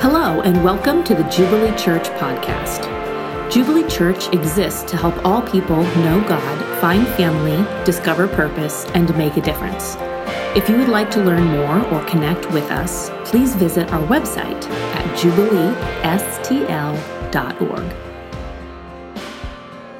Hello, and welcome to the Jubilee Church podcast. Jubilee Church exists to help all people know God, find family, discover purpose, and make a difference. If you would like to learn more or connect with us, please visit our website at jubileestl.org.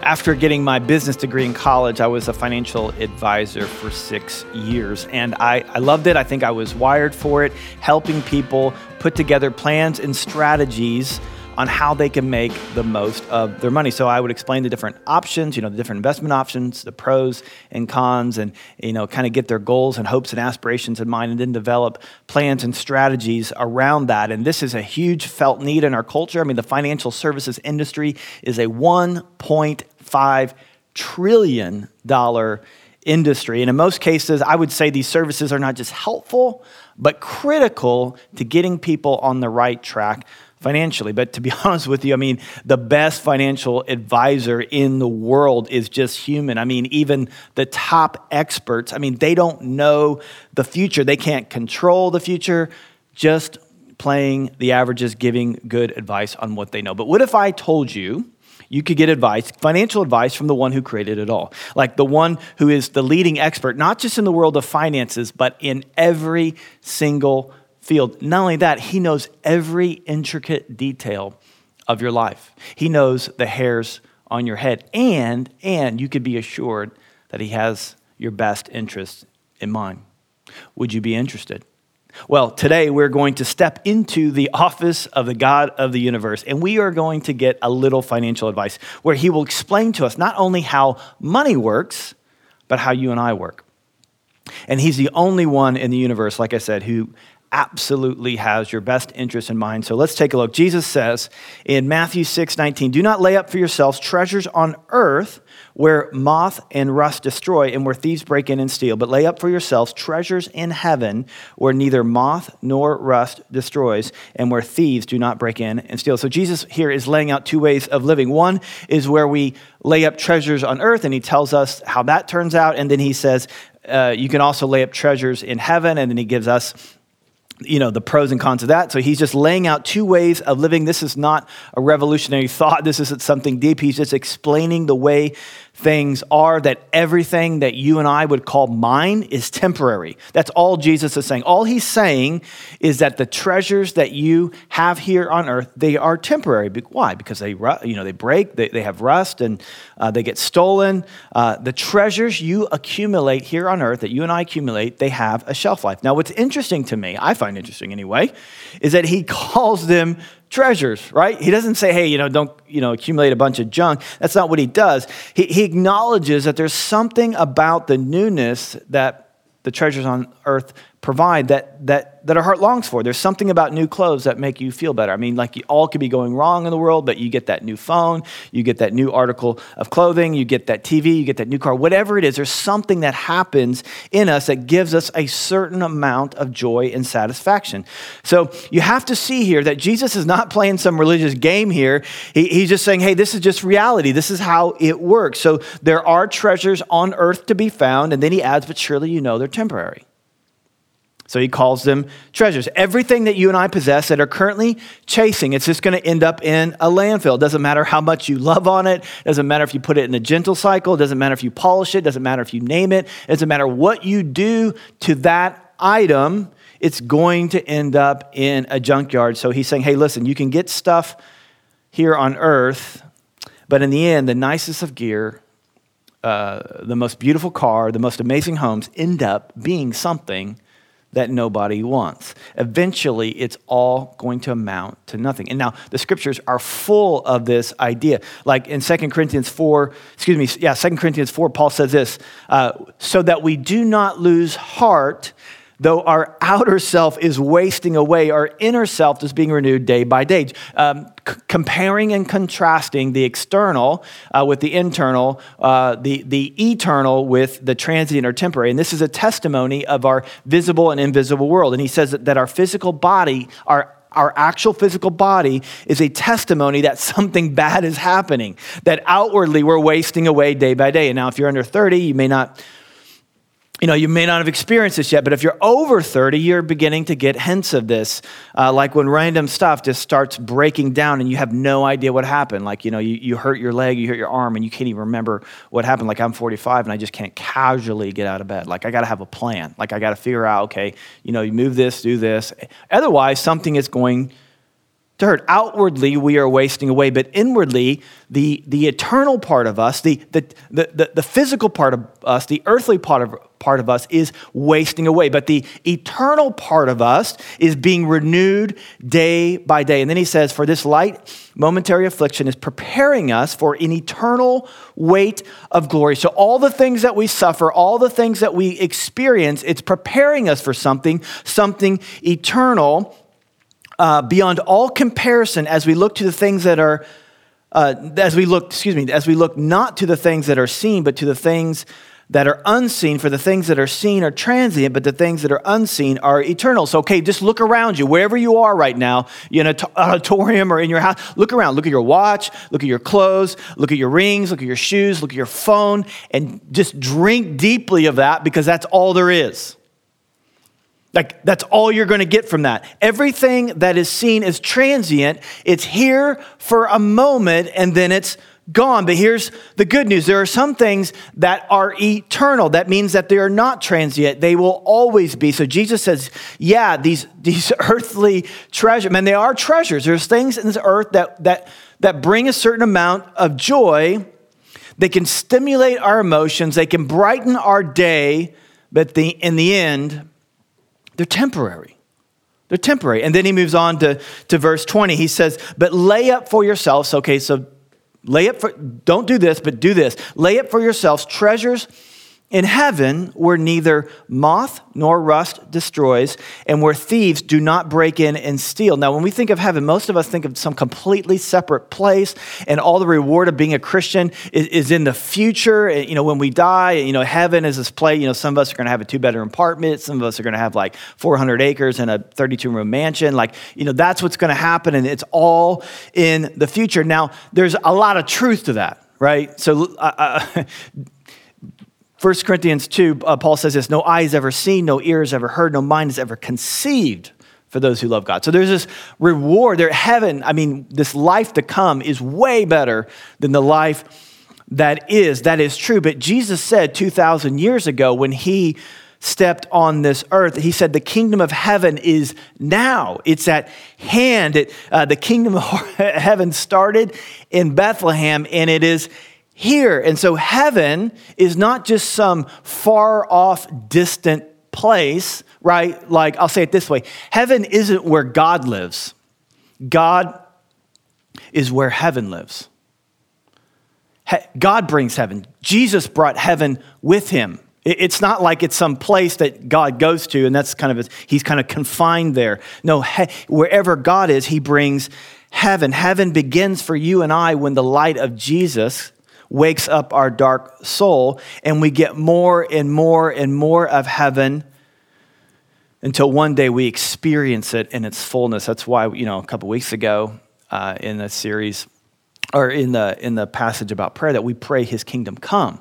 After getting my business degree in college, I was a financial advisor for six years. And I, I loved it. I think I was wired for it, helping people put together plans and strategies on how they can make the most of their money. So I would explain the different options, you know, the different investment options, the pros and cons, and, you know, kind of get their goals and hopes and aspirations in mind, and then develop plans and strategies around that. And this is a huge felt need in our culture. I mean, the financial services industry is a 1.5 trillion dollar industry. And in most cases, I would say these services are not just helpful, but critical to getting people on the right track financially. But to be honest with you, I mean, the best financial advisor in the world is just human. I mean, even the top experts, I mean, they don't know the future, they can't control the future, just playing the averages, giving good advice on what they know. But what if I told you? You could get advice, financial advice from the one who created it all. Like the one who is the leading expert, not just in the world of finances, but in every single field. Not only that, he knows every intricate detail of your life. He knows the hairs on your head and and you could be assured that he has your best interest in mind. Would you be interested? Well, today we're going to step into the office of the God of the universe, and we are going to get a little financial advice where he will explain to us not only how money works, but how you and I work. And he's the only one in the universe, like I said, who absolutely has your best interest in mind. So let's take a look. Jesus says in Matthew 6 19, Do not lay up for yourselves treasures on earth where moth and rust destroy and where thieves break in and steal, but lay up for yourselves treasures in heaven where neither moth nor rust destroys and where thieves do not break in and steal. So Jesus here is laying out two ways of living. One is where we lay up treasures on earth, and he tells us how that turns out. And then he says, uh, you can also lay up treasures in heaven, and then he gives us you know the pros and cons of that. So he's just laying out two ways of living. This is not a revolutionary thought. This isn't something deep. He's just explaining the way things are that everything that you and I would call mine is temporary. That's all Jesus is saying. All he's saying is that the treasures that you have here on earth, they are temporary. Why? Because they, you know, they break, they, they have rust, and uh, they get stolen. Uh, the treasures you accumulate here on earth, that you and I accumulate, they have a shelf life. Now, what's interesting to me, I find interesting anyway, is that he calls them treasures, right? He doesn't say, hey, you know, don't, you know, accumulate a bunch of junk. That's not what he does. He, he acknowledges that there's something about the newness that the treasures on earth provide that, that, that our heart longs for. There's something about new clothes that make you feel better. I mean, like all could be going wrong in the world, but you get that new phone, you get that new article of clothing, you get that TV, you get that new car, whatever it is, there's something that happens in us that gives us a certain amount of joy and satisfaction. So you have to see here that Jesus is not playing some religious game here. He, he's just saying, hey, this is just reality. This is how it works. So there are treasures on earth to be found. And then he adds, but surely you know they're temporary. So he calls them treasures. Everything that you and I possess that are currently chasing, it's just going to end up in a landfill. It doesn't matter how much you love on it. It doesn't matter if you put it in a gentle cycle. It doesn't matter if you polish it. It doesn't matter if you name it. It doesn't matter what you do to that item. It's going to end up in a junkyard. So he's saying, hey, listen, you can get stuff here on earth, but in the end, the nicest of gear, uh, the most beautiful car, the most amazing homes end up being something that nobody wants. Eventually, it's all going to amount to nothing. And now the scriptures are full of this idea. Like in 2 Corinthians 4, excuse me, yeah, 2 Corinthians 4, Paul says this uh, so that we do not lose heart though our outer self is wasting away, our inner self is being renewed day by day. Um, c- comparing and contrasting the external uh, with the internal, uh, the, the eternal with the transient or temporary. And this is a testimony of our visible and invisible world. And he says that, that our physical body, our our actual physical body is a testimony that something bad is happening, that outwardly we're wasting away day by day. And now, if you're under 30, you may not you know, you may not have experienced this yet, but if you're over 30, you're beginning to get hints of this. Uh, like when random stuff just starts breaking down and you have no idea what happened. Like, you know, you, you hurt your leg, you hurt your arm, and you can't even remember what happened. Like, I'm 45 and I just can't casually get out of bed. Like, I got to have a plan. Like, I got to figure out, okay, you know, you move this, do this. Otherwise, something is going to hurt. Outwardly, we are wasting away, but inwardly, the, the eternal part of us, the, the, the, the, physical part of us, the earthly part of, part of us is wasting away. But the eternal part of us is being renewed day by day. And then he says, For this light momentary affliction is preparing us for an eternal weight of glory. So, all the things that we suffer, all the things that we experience, it's preparing us for something, something eternal uh, beyond all comparison as we look to the things that are, uh, as we look, excuse me, as we look not to the things that are seen, but to the things that are unseen. For the things that are seen are transient, but the things that are unseen are eternal. So, okay, just look around you, wherever you are right now, in an auditorium or in your house. Look around. Look at your watch. Look at your clothes. Look at your rings. Look at your shoes. Look at your phone, and just drink deeply of that because that's all there is. Like, that's all you're going to get from that. Everything that is seen is transient. It's here for a moment and then it's gone. But here's the good news there are some things that are eternal. That means that they are not transient, they will always be. So Jesus says, yeah, these, these earthly treasures, man, they are treasures. There's things in this earth that, that, that bring a certain amount of joy. They can stimulate our emotions, they can brighten our day, but the, in the end, they're temporary. They're temporary. And then he moves on to, to verse 20. He says, But lay up for yourselves, okay, so lay up for, don't do this, but do this. Lay up for yourselves treasures in heaven, where neither moth nor rust destroys, and where thieves do not break in and steal. Now, when we think of heaven, most of us think of some completely separate place, and all the reward of being a Christian is, is in the future. You know, when we die, you know, heaven is this place. You know, some of us are going to have a two bedroom apartment, some of us are going to have like 400 acres and a 32 room mansion. Like, you know, that's what's going to happen, and it's all in the future. Now, there's a lot of truth to that, right? So, uh, uh 1 Corinthians 2, uh, Paul says this No eye has ever seen, no ear has ever heard, no mind has ever conceived for those who love God. So there's this reward there. Heaven, I mean, this life to come is way better than the life that is. That is true. But Jesus said 2,000 years ago when he stepped on this earth, he said, The kingdom of heaven is now. It's at hand. It, uh, the kingdom of heaven started in Bethlehem and it is here. And so heaven is not just some far off, distant place, right? Like, I'll say it this way heaven isn't where God lives, God is where heaven lives. God brings heaven. Jesus brought heaven with him. It's not like it's some place that God goes to and that's kind of, he's kind of confined there. No, wherever God is, he brings heaven. Heaven begins for you and I when the light of Jesus wakes up our dark soul, and we get more and more and more of heaven until one day we experience it in its fullness. That's why, you know, a couple weeks ago uh, in the series, or in the, in the passage about prayer, that we pray his kingdom come.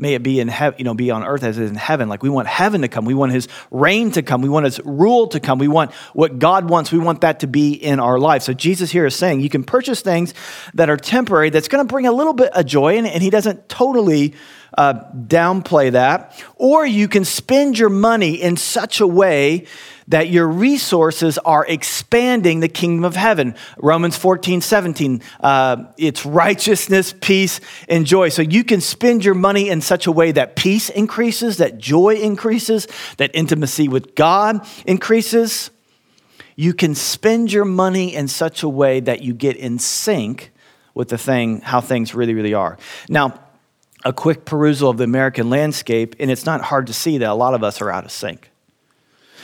May it be in heaven, you know, be on earth as it is in heaven. Like we want heaven to come. We want his reign to come. We want his rule to come. We want what God wants. We want that to be in our life. So Jesus here is saying you can purchase things that are temporary that's going to bring a little bit of joy, and, and he doesn't totally uh, downplay that. Or you can spend your money in such a way that your resources are expanding the kingdom of heaven. Romans 14, 17, uh, it's righteousness, peace, and joy. So you can spend your money in such a way that peace increases, that joy increases, that intimacy with God increases. You can spend your money in such a way that you get in sync with the thing, how things really, really are. Now, a quick perusal of the American landscape, and it's not hard to see that a lot of us are out of sync.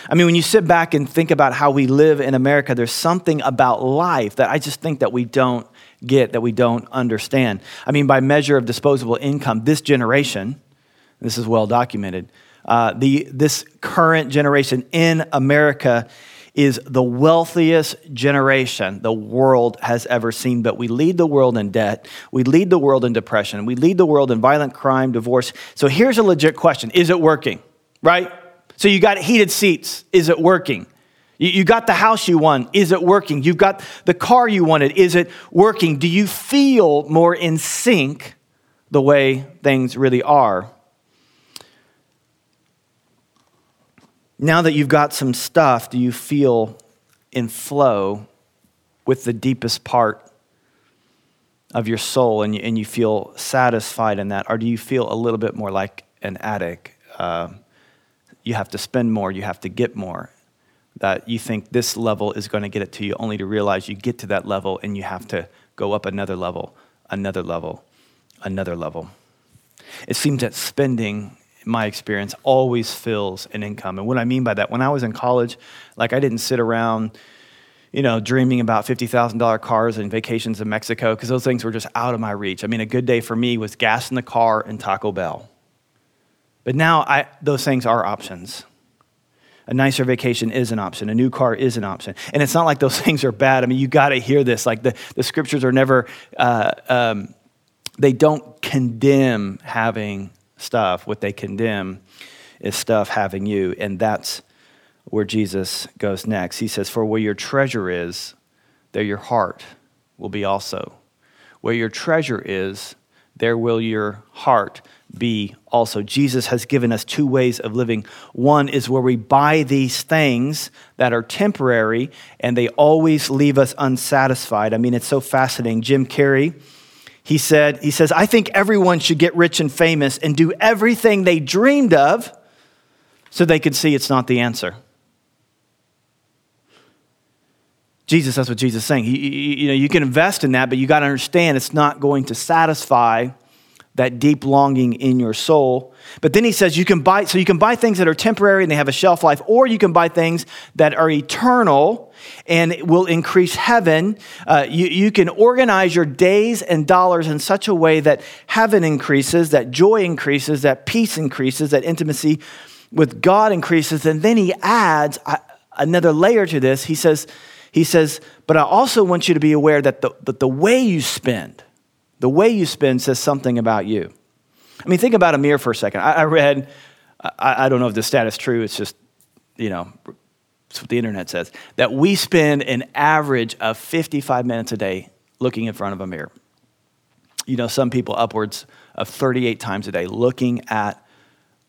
I mean, when you sit back and think about how we live in America, there's something about life that I just think that we don't get, that we don't understand. I mean, by measure of disposable income, this generation, this is well documented, uh, the, this current generation in America is the wealthiest generation the world has ever seen. But we lead the world in debt, we lead the world in depression, we lead the world in violent crime, divorce. So here's a legit question Is it working? right? So you got heated seats. Is it working? You got the house you want. Is it working? You've got the car you wanted. Is it working? Do you feel more in sync the way things really are? Now that you've got some stuff, do you feel in flow with the deepest part of your soul and you, and you feel satisfied in that? Or do you feel a little bit more like an addict? Uh, you have to spend more, you have to get more. That you think this level is going to get it to you, only to realize you get to that level and you have to go up another level, another level, another level. It seems that spending in my experience, always fills an income. And what I mean by that, when I was in college, like I didn't sit around, you know, dreaming about $50,000 cars and vacations in Mexico because those things were just out of my reach. I mean, a good day for me was gas in the car and Taco Bell. But now I, those things are options. A nicer vacation is an option. A new car is an option. And it's not like those things are bad. I mean, you got to hear this. Like the, the scriptures are never, uh, um, they don't condemn having stuff. What they condemn is stuff having you. And that's where Jesus goes next. He says, For where your treasure is, there your heart will be also. Where your treasure is, there will your heart be also. Jesus has given us two ways of living. One is where we buy these things that are temporary and they always leave us unsatisfied. I mean, it's so fascinating. Jim Carrey he said, he says, I think everyone should get rich and famous and do everything they dreamed of so they could see it's not the answer. Jesus, that's what Jesus is saying. He, you know, you can invest in that, but you got to understand it's not going to satisfy that deep longing in your soul. But then he says you can buy, so you can buy things that are temporary and they have a shelf life, or you can buy things that are eternal and will increase heaven. Uh, you, you can organize your days and dollars in such a way that heaven increases, that joy increases, that peace increases, that intimacy with God increases. And then he adds another layer to this. He says, he says, but I also want you to be aware that the, that the way you spend, the way you spend says something about you. I mean, think about a mirror for a second. I, I read, I, I, don't know if the stat is true, it's just, you know, that's what the internet says, that we spend an average of 55 minutes a day looking in front of a mirror. You know, some people upwards of 38 times a day looking at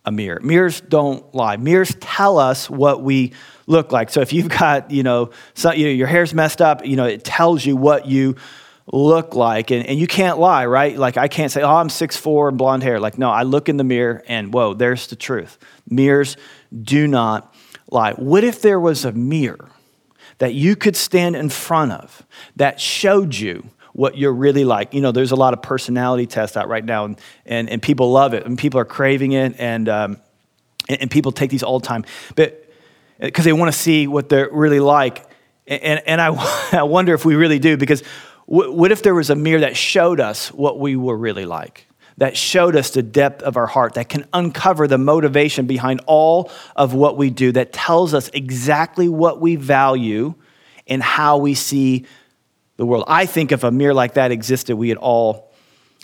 a mirror. Mirrors don't lie. Mirrors tell us what we look like. So if you've got, you know, you know your hair's messed up, you know, it tells you what you look like. And, and you can't lie, right? Like I can't say, oh, I'm 6'4 and blonde hair. Like, no, I look in the mirror and whoa, there's the truth. Mirrors do not lie. What if there was a mirror that you could stand in front of that showed you what you're really like? You know, there's a lot of personality tests out right now, and, and, and people love it, and people are craving it, and, um, and, and people take these all the time, but because they want to see what they're really like. And, and I, I wonder if we really do, because what if there was a mirror that showed us what we were really like? that showed us the depth of our heart, that can uncover the motivation behind all of what we do, that tells us exactly what we value and how we see the world. I think if a mirror like that existed, we would all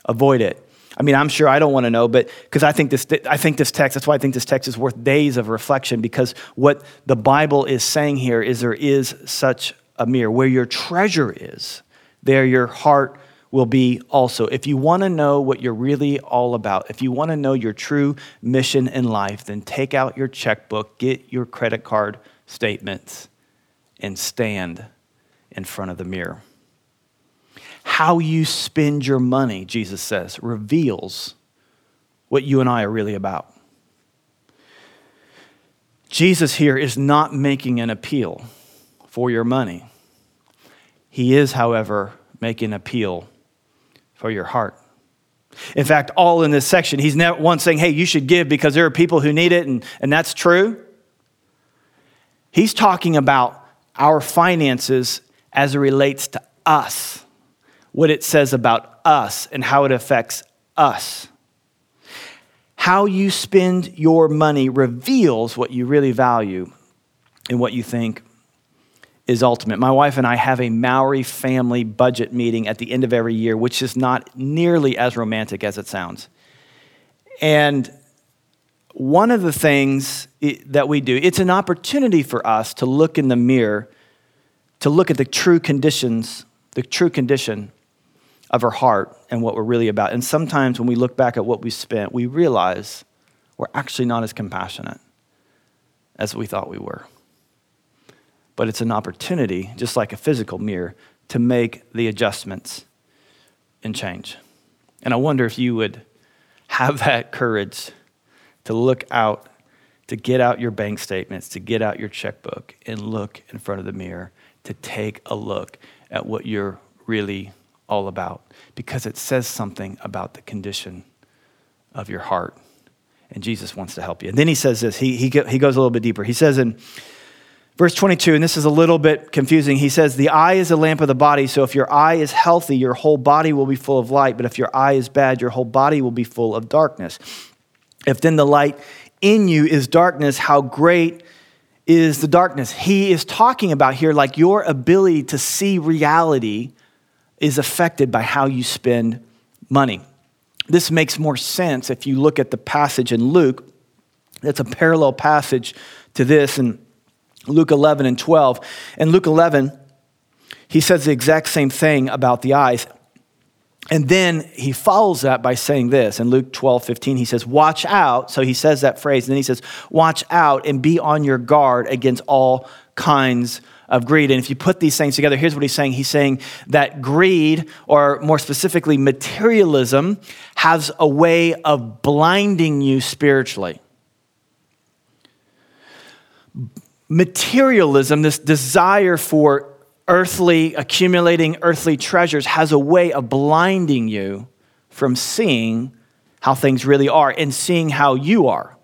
avoid it. I mean, I'm sure I don't want to know, but because I think this, I think this text, that's why I think this text is worth days of reflection, because what the Bible is saying here is there is such a mirror. Where your treasure is, there your heart will be also. If you want to know what you're really all about, if you want to know your true mission in life, then take out your checkbook, get your credit card statements, and stand in front of the mirror. How you spend your money, Jesus says, reveals what you and I are really about. Jesus here is not making an appeal for your money. He is, however, making appeal for your heart. In fact, all in this section, he's not once saying, hey, you should give because there are people who need it, and, and that's true. He's talking about our finances as it relates to us, what it says about us, and how it affects us. How you spend your money reveals what you really value and what you think is ultimate. My wife and I have a Maori family budget meeting at the end of every year, which is not nearly as romantic as it sounds. And one of the things that we do, it's an opportunity for us to look in the mirror, to look at the true conditions, the true condition of our heart and what we're really about. And sometimes when we look back at what we spent, we realize we're actually not as compassionate as we thought we were. But it's an opportunity, just like a physical mirror, to make the adjustments and change. And I wonder if you would have that courage to look out, to get out your bank statements, to get out your checkbook and look in front of the mirror, to take a look at what you're really all about, because it says something about the condition of your heart. And Jesus wants to help you. And then he says this, he, he, he goes a little bit deeper. He says in Verse 22, and this is a little bit confusing. He says, The eye is a lamp of the body, so if your eye is healthy, your whole body will be full of light, but if your eye is bad, your whole body will be full of darkness. If then the light in you is darkness, how great is the darkness? He is talking about here like your ability to see reality is affected by how you spend money. This makes more sense if you look at the passage in Luke. It's a parallel passage to this, and Luke 11 and 12. In Luke 11, he says the exact same thing about the eyes. And then he follows that by saying this. In Luke 12, 15, he says, Watch out. So he says that phrase. And then he says, Watch out and be on your guard against all kinds of greed. And if you put these things together, here's what he's saying. He's saying that greed, or more specifically, materialism, has a way of blinding you spiritually materialism, this desire for earthly, accumulating earthly treasures, has a way of blinding you from seeing how things really are and seeing how you are.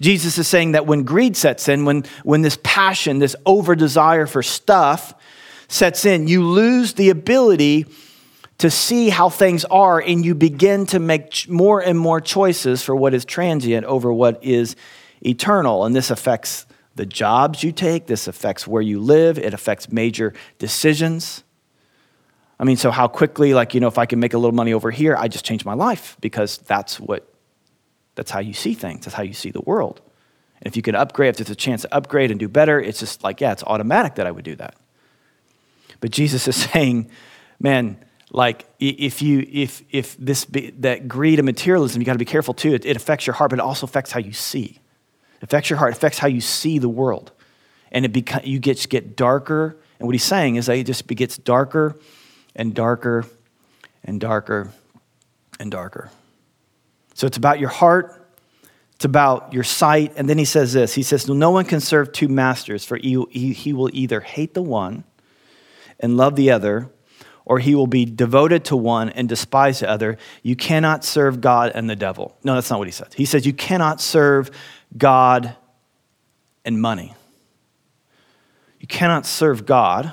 Jesus is saying that when greed sets in, when, when this passion, this over desire for stuff sets in, you lose the ability to see how things are and you begin to make more and more choices for what is transient over what is eternal. And this affects the jobs you take, this affects where you live, it affects major decisions. I mean, so how quickly, like, you know, if I can make a little money over here, I just change my life because that's what, that's how you see things, that's how you see the world. And if you can upgrade, if there's a chance to upgrade and do better, it's just like, yeah, it's automatic that I would do that. But Jesus is saying, man, like if you if if this be, that greed and materialism, you got to be careful too. It, it affects your heart, but it also affects how you see. It affects your heart, it affects how you see the world. And it beca- you get, get darker. And what he's saying is that it just gets darker and darker and darker and darker. So it's about your heart, it's about your sight. And then he says this He says, No one can serve two masters, for he, will either hate the one and love the other, or he will be devoted to one and despise the other. You cannot serve God and the devil. No, that's not what he says. He says, You cannot serve God and money. You cannot serve God.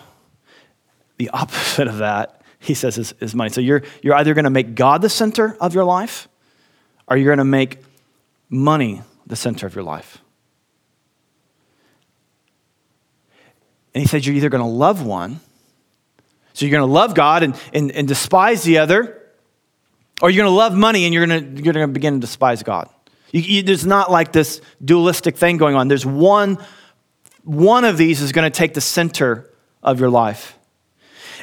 The opposite of that, he says, is, is money. So you're, you're either going to make God the center of your life or you're going to make money the center of your life. And he says you're either going to love one, so you're going to love God and, and, and despise the other, or you're going to love money and you're going to, you're going to begin to despise God. You, you, there's not like this dualistic thing going on. There's one, one of these is going to take the center of your life.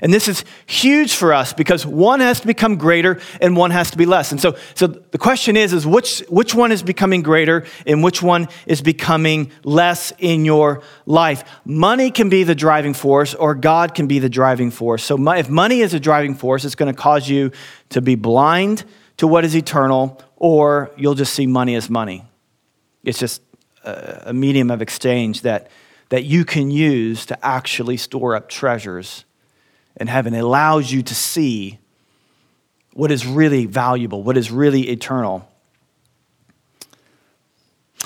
And this is huge for us because one has to become greater and one has to be less. And so, so the question is, is which, which one is becoming greater and which one is becoming less in your life? Money can be the driving force or God can be the driving force. So if money is a driving force, it's going to cause you to be blind to what is eternal or you'll just see money as money. It's just a, medium of exchange that, that you can use to actually store up treasures in heaven. It allows you to see what is really valuable, what is really eternal.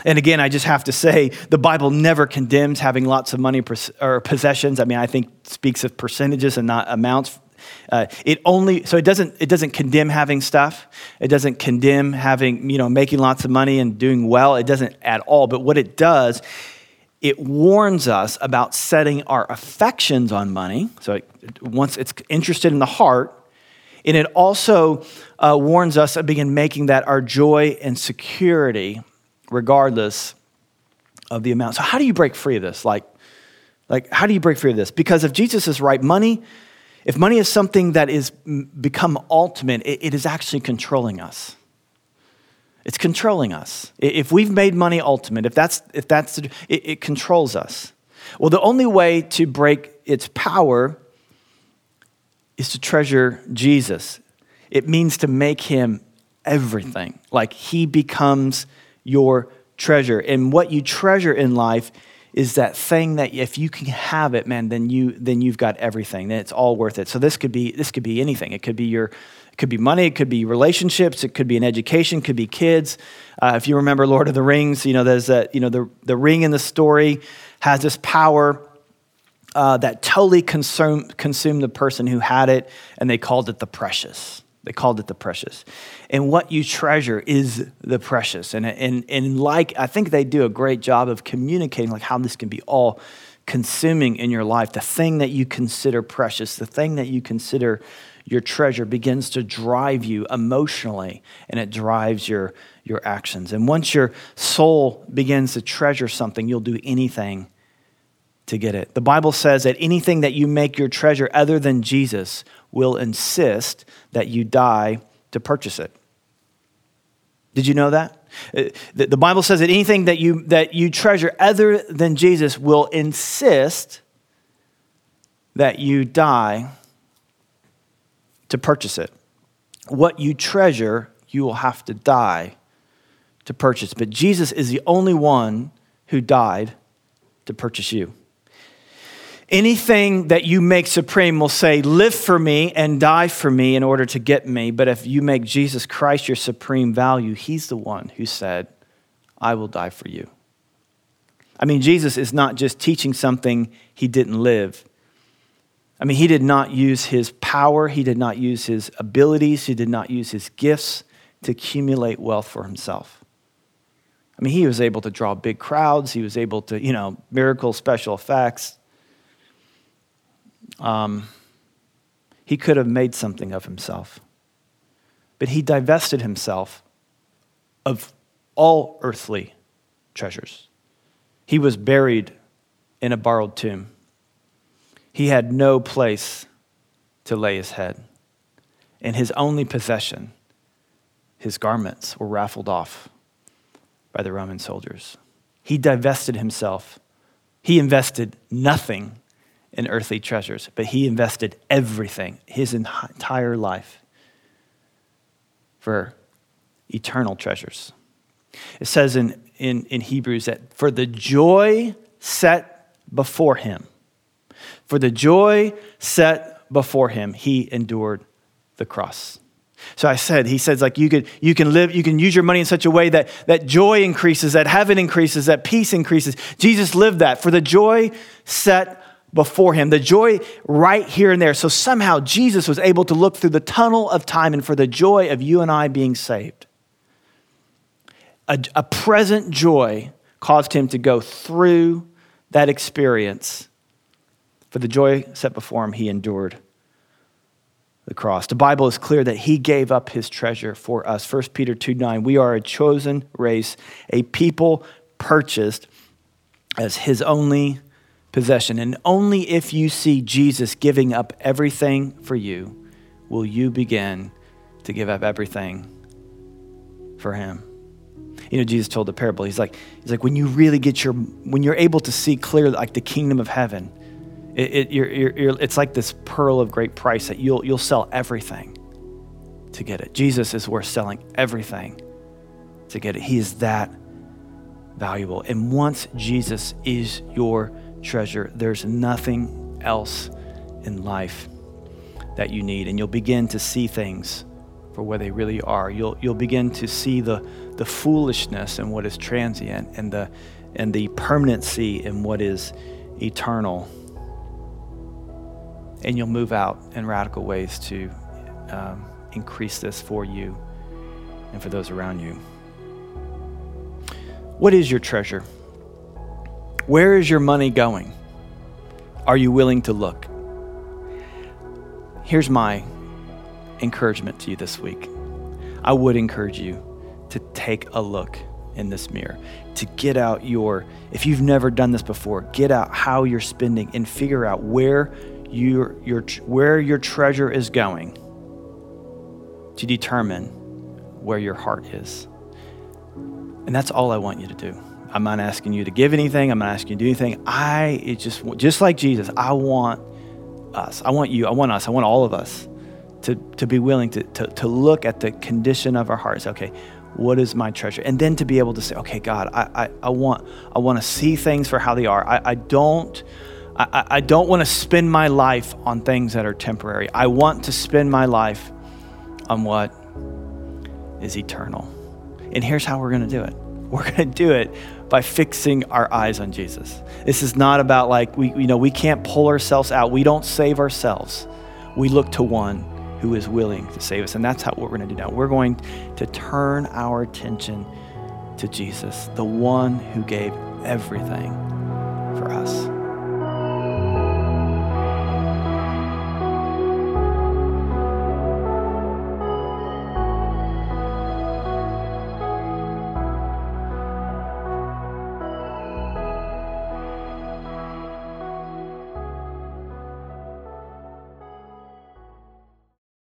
And again, I just have to say, the Bible never condemns having lots of money or possessions. I mean, I think speaks of percentages and not amounts. Uh, it only so it doesn't it doesn't condemn having stuff. It doesn't condemn having you know making lots of money and doing well. It doesn't at all. But what it does, it warns us about setting our affections on money. So it, once it's interested in the heart, and it also uh, warns us of begin making that our joy and security regardless of the amount. So, how do you break free of this? Like, like how do you break free of this? Because if Jesus is right, money, if money is something that is become ultimate, it, it is actually controlling us. It's controlling us. If we've made money ultimate, if that's, if that's it, it controls us. Well, the only way to break its power is to treasure Jesus. It means to make him everything. Like he becomes your treasure. And what you treasure in life is that thing that if you can have it, man, then you then you've got everything. Then it's all worth it. So this could be this could be anything. It could be your it could be money, it could be relationships, it could be an education, it could be kids. Uh, if you remember Lord of the Rings, you know there's that you know the the ring in the story has this power uh, that totally consume, consumed the person who had it, and they called it the precious. They called it the precious. And what you treasure is the precious. And, and, and like, I think they do a great job of communicating like how this can be all consuming in your life. The thing that you consider precious, the thing that you consider your treasure begins to drive you emotionally and it drives your, your actions. And once your soul begins to treasure something, you'll do anything to get it. The Bible says that anything that you make your treasure other than Jesus will insist that you die to purchase it. Did you know that? Uh, the Bible says that anything that you, that you treasure other than Jesus will insist that you die to purchase it. What you treasure, you will have to die to purchase. But Jesus is the only one who died to purchase you. Anything that you make supreme will say, Live for me and die for me in order to get me. But if you make Jesus Christ your supreme value, He's the one who said, I will die for you. I mean, Jesus is not just teaching something He didn't live. I mean, He did not use His power, He did not use His abilities, He did not use His gifts to accumulate wealth for Himself. I mean, He was able to draw big crowds, He was able to, you know, miracle special effects um, he could have made something of himself. But he divested himself of all earthly treasures. He was buried in a borrowed tomb. He had no place to lay his head. And his only possession, his garments, were raffled off by the Roman soldiers. He divested himself. He invested nothing in earthly treasures, but he invested everything, his entire life, for eternal treasures. It says in, in, in Hebrews that for the joy set before him, for the joy set before him, he endured the cross. So I said, he says, like you could you can live, you can use your money in such a way that that joy increases, that heaven increases, that peace increases. Jesus lived that. For the joy set before him, the joy right here and there. So somehow Jesus was able to look through the tunnel of time and for the joy of you and I being saved. A, a present joy caused him to go through that experience. For the joy set before him, he endured the cross. The Bible is clear that he gave up his treasure for us. 1 Peter 2 9, we are a chosen race, a people purchased as his only possession. And only if you see Jesus giving up everything for you will you begin to give up everything for him. You know, Jesus told the parable. He's like, he's like, when you really get your, when you're able to see clearly, like the kingdom of heaven, it, it you're, you're, you're, it's like this pearl of great price that you'll, you'll sell everything to get it. Jesus is worth selling everything to get it. He is that valuable. And once Jesus is your treasure. There's nothing else in life that you need. And you'll begin to see things for where they really are. You'll, you'll begin to see the, the foolishness in what is transient and the, and the permanency in what is eternal. And you'll move out in radical ways to um, increase this for you and for those around you. What is your treasure? Where is your money going? Are you willing to look? Here's my encouragement to you this week. I would encourage you to take a look in this mirror, to get out your, if you've never done this before, get out how you're spending and figure out where your, your, where your treasure is going to determine where your heart is. And that's all I want you to do. I'm not asking you to give anything. I'm not asking you to do anything. I, it just, just like Jesus, I want us. I want you. I want us. I want all of us to, to be willing to, to, to look at the condition of our hearts. Okay, what is my treasure? And then to be able to say, okay, God, I, I, I want, I want to see things for how they are. I, I don't, I, I don't want to spend my life on things that are temporary. I want to spend my life on what is eternal. And here's how we're going to do it. We're going to do it by fixing our eyes on Jesus. This is not about like we you know we can't pull ourselves out. We don't save ourselves. We look to one who is willing to save us. And that's how what we're going to do now. We're going to turn our attention to Jesus, the one who gave everything for us.